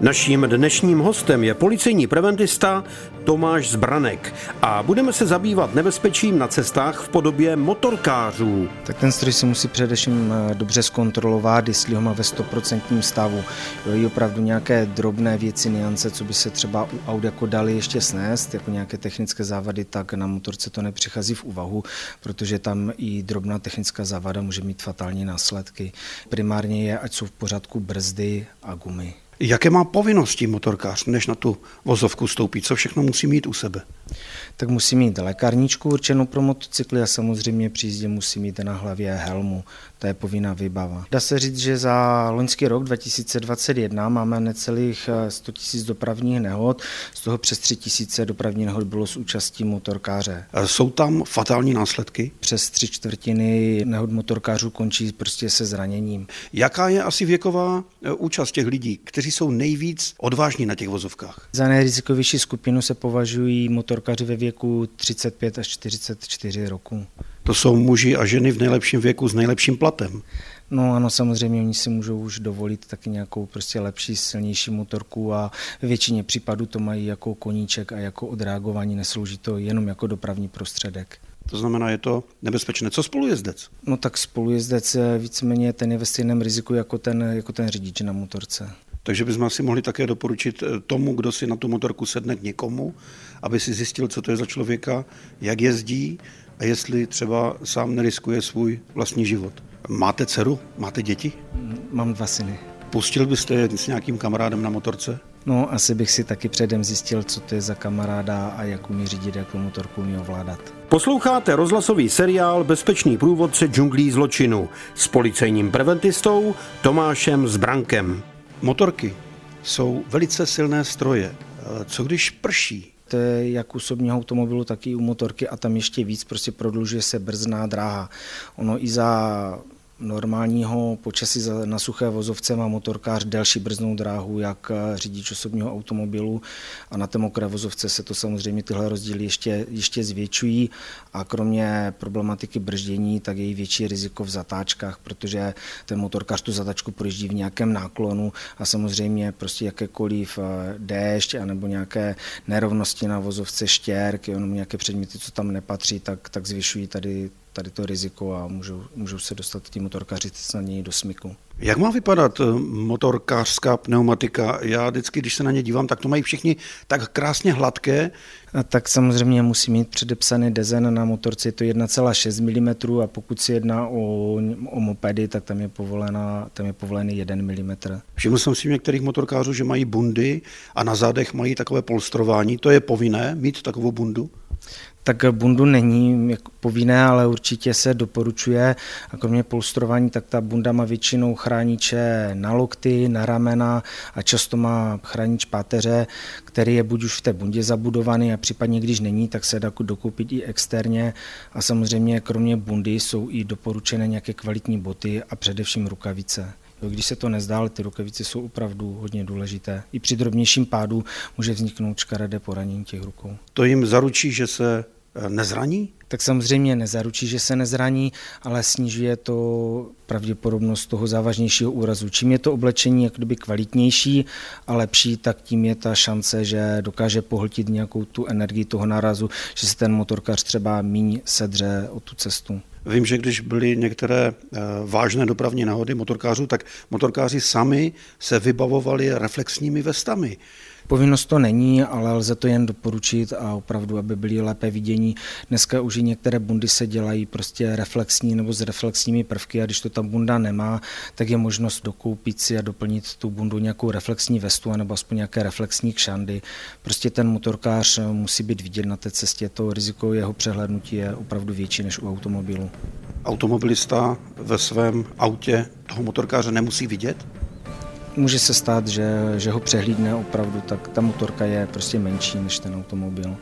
Naším dnešním hostem je policejní preventista Tomáš Zbranek a budeme se zabývat nebezpečím na cestách v podobě motorkářů. Tak ten stroj si musí především eh, dobře zkontrolovat, jestli ho má ve 100% stavu. I opravdu nějaké drobné věci, niance, co by se třeba u aut jako dali ještě snést, jako nějaké technické závady, tak na motorce to nepřichází v úvahu, protože tam i drobná technická závada může mít fatální následky. Primárně je, ať jsou v pořádku brzdy a gumy. Jaké má povinnosti motorkář, než na tu vozovku stoupí? Co všechno musí mít u sebe? Tak musí mít lékárničku určenou pro motocykly a samozřejmě při jízdě musí mít na hlavě helmu. To je povinná výbava. Dá se říct, že za loňský rok 2021 máme necelých 100 000 dopravních nehod, z toho přes 3 000 dopravních nehod bylo s účastí motorkáře. Jsou tam fatální následky? Přes tři čtvrtiny nehod motorkářů končí prostě se zraněním. Jaká je asi věková e, účast těch lidí, kteří jsou nejvíc odvážní na těch vozovkách? Za nejrizikovější skupinu se považují motorkaři ve věku 35 až 44 roku. To jsou muži a ženy v nejlepším věku s nejlepším platem. No ano, samozřejmě oni si můžou už dovolit taky nějakou prostě lepší, silnější motorku a ve většině případů to mají jako koníček a jako odreagování, neslouží to jenom jako dopravní prostředek. To znamená, je to nebezpečné. Co spolujezdec? No tak spolujezdec víceméně ten je ve stejném riziku jako ten, jako ten řidič na motorce. Takže bychom asi mohli také doporučit eh, tomu, kdo si na tu motorku sedne k někomu, aby si zjistil, co to je za člověka, jak jezdí a jestli třeba sám neriskuje svůj vlastní život. Máte dceru? Máte děti? Mám dva syny. Pustil byste je s nějakým kamarádem na motorce? No, asi bych si taky předem zjistil, co to je za kamaráda a jak umí řídit, jak motorku umí ovládat. Posloucháte rozhlasový seriál Bezpečný průvodce džunglí zločinu s policejním preventistou Tomášem Zbrankem. Motorky jsou velice silné stroje. Co když prší? To je jak u osobního automobilu, tak i u motorky a tam ještě víc prostě prodlužuje se brzná dráha. Ono i za normálního počasí na suché vozovce má motorkář delší brznou dráhu, jak řidič osobního automobilu. A na té mokré vozovce se to samozřejmě tyhle rozdíly ještě, ještě zvětšují. A kromě problematiky brždění, tak je i větší riziko v zatáčkách, protože ten motorkář tu zatačku projíždí v nějakém náklonu. A samozřejmě prostě jakékoliv eh, déšť anebo nějaké nerovnosti na vozovce štěrk, jenom nějaké předměty, co tam nepatří, tak, tak zvyšují tady tady to riziko a můžou, můžou se dostat ti motorkáři snadněji do smyku. Jak má vypadat eh, motorkářská pneumatika? Já vždycky, když se na ně dívám, tak to mají všichni tak krásně hladké. A tak samozřejmě musí mít předepsaný dezen na motorce, je to 1,6 mm a pokud se jedná o, o mopedy, tak tam je, povolena, tam je povolený 1 mm. Všiml jsem si některých motorkářů, že mají bundy a na zádech mají takové polstrování. To je povinné mít takovou bundu? Tak bundu není jako povinné, ale určitě se doporučuje. A kromě polstrování, tak ta bunda má většinou chrániče na lokty, na ramena a často má chránič páteře, který je buď už v té bundě zabudovaný a případně když není, tak se dá dokoupit i externě. A samozřejmě kromě bundy jsou i doporučené nějaké kvalitní boty a především rukavice. Když se to nezdá, ale ty rukavice jsou opravdu hodně důležité. I při drobnějším pádu může vzniknout škaredé poranění těch rukou. To jim zaručí, že se nezraní? Tak samozřejmě nezaručí, že se nezraní, ale snižuje to pravděpodobnost toho závažnějšího úrazu. Čím je to oblečení jak kdyby kvalitnější a lepší, tak tím je ta šance, že dokáže pohltit nějakou tu energii toho nárazu, že se ten motorkář třeba míň sedře o tu cestu. Vím, že když byly některé eh, vážné dopravní nehody motorkářů, tak motorkáři sami se vybavovali reflexními vestami. Povinnost to není, ale lze to jen doporučit a opravdu, aby byli lépe vidění. Dneska už i některé bundy se dělají prostě reflexní nebo s reflexními prvky a když to ta bunda nemá, tak je možnost dokoupit si a doplnit tu bundu nějakou reflexní vestu nebo aspoň nějaké reflexní kšandy. Prostě ten motorkář musí být vidět na té cestě, to riziko jeho přehlednutí je opravdu větší než u automobilu. Automobilista ve svém autě toho motorkáře nemusí vidět? Může se stát, že, že ho přehlídne opravdu, tak ta motorka je prostě menší než ten automobil.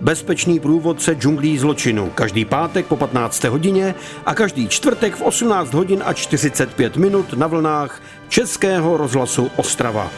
Bezpečný průvodce džunglí zločinu. Každý pátek po 15. hodině a každý čtvrtek v 18 hodin a 45 minut na vlnách Českého rozhlasu Ostrava.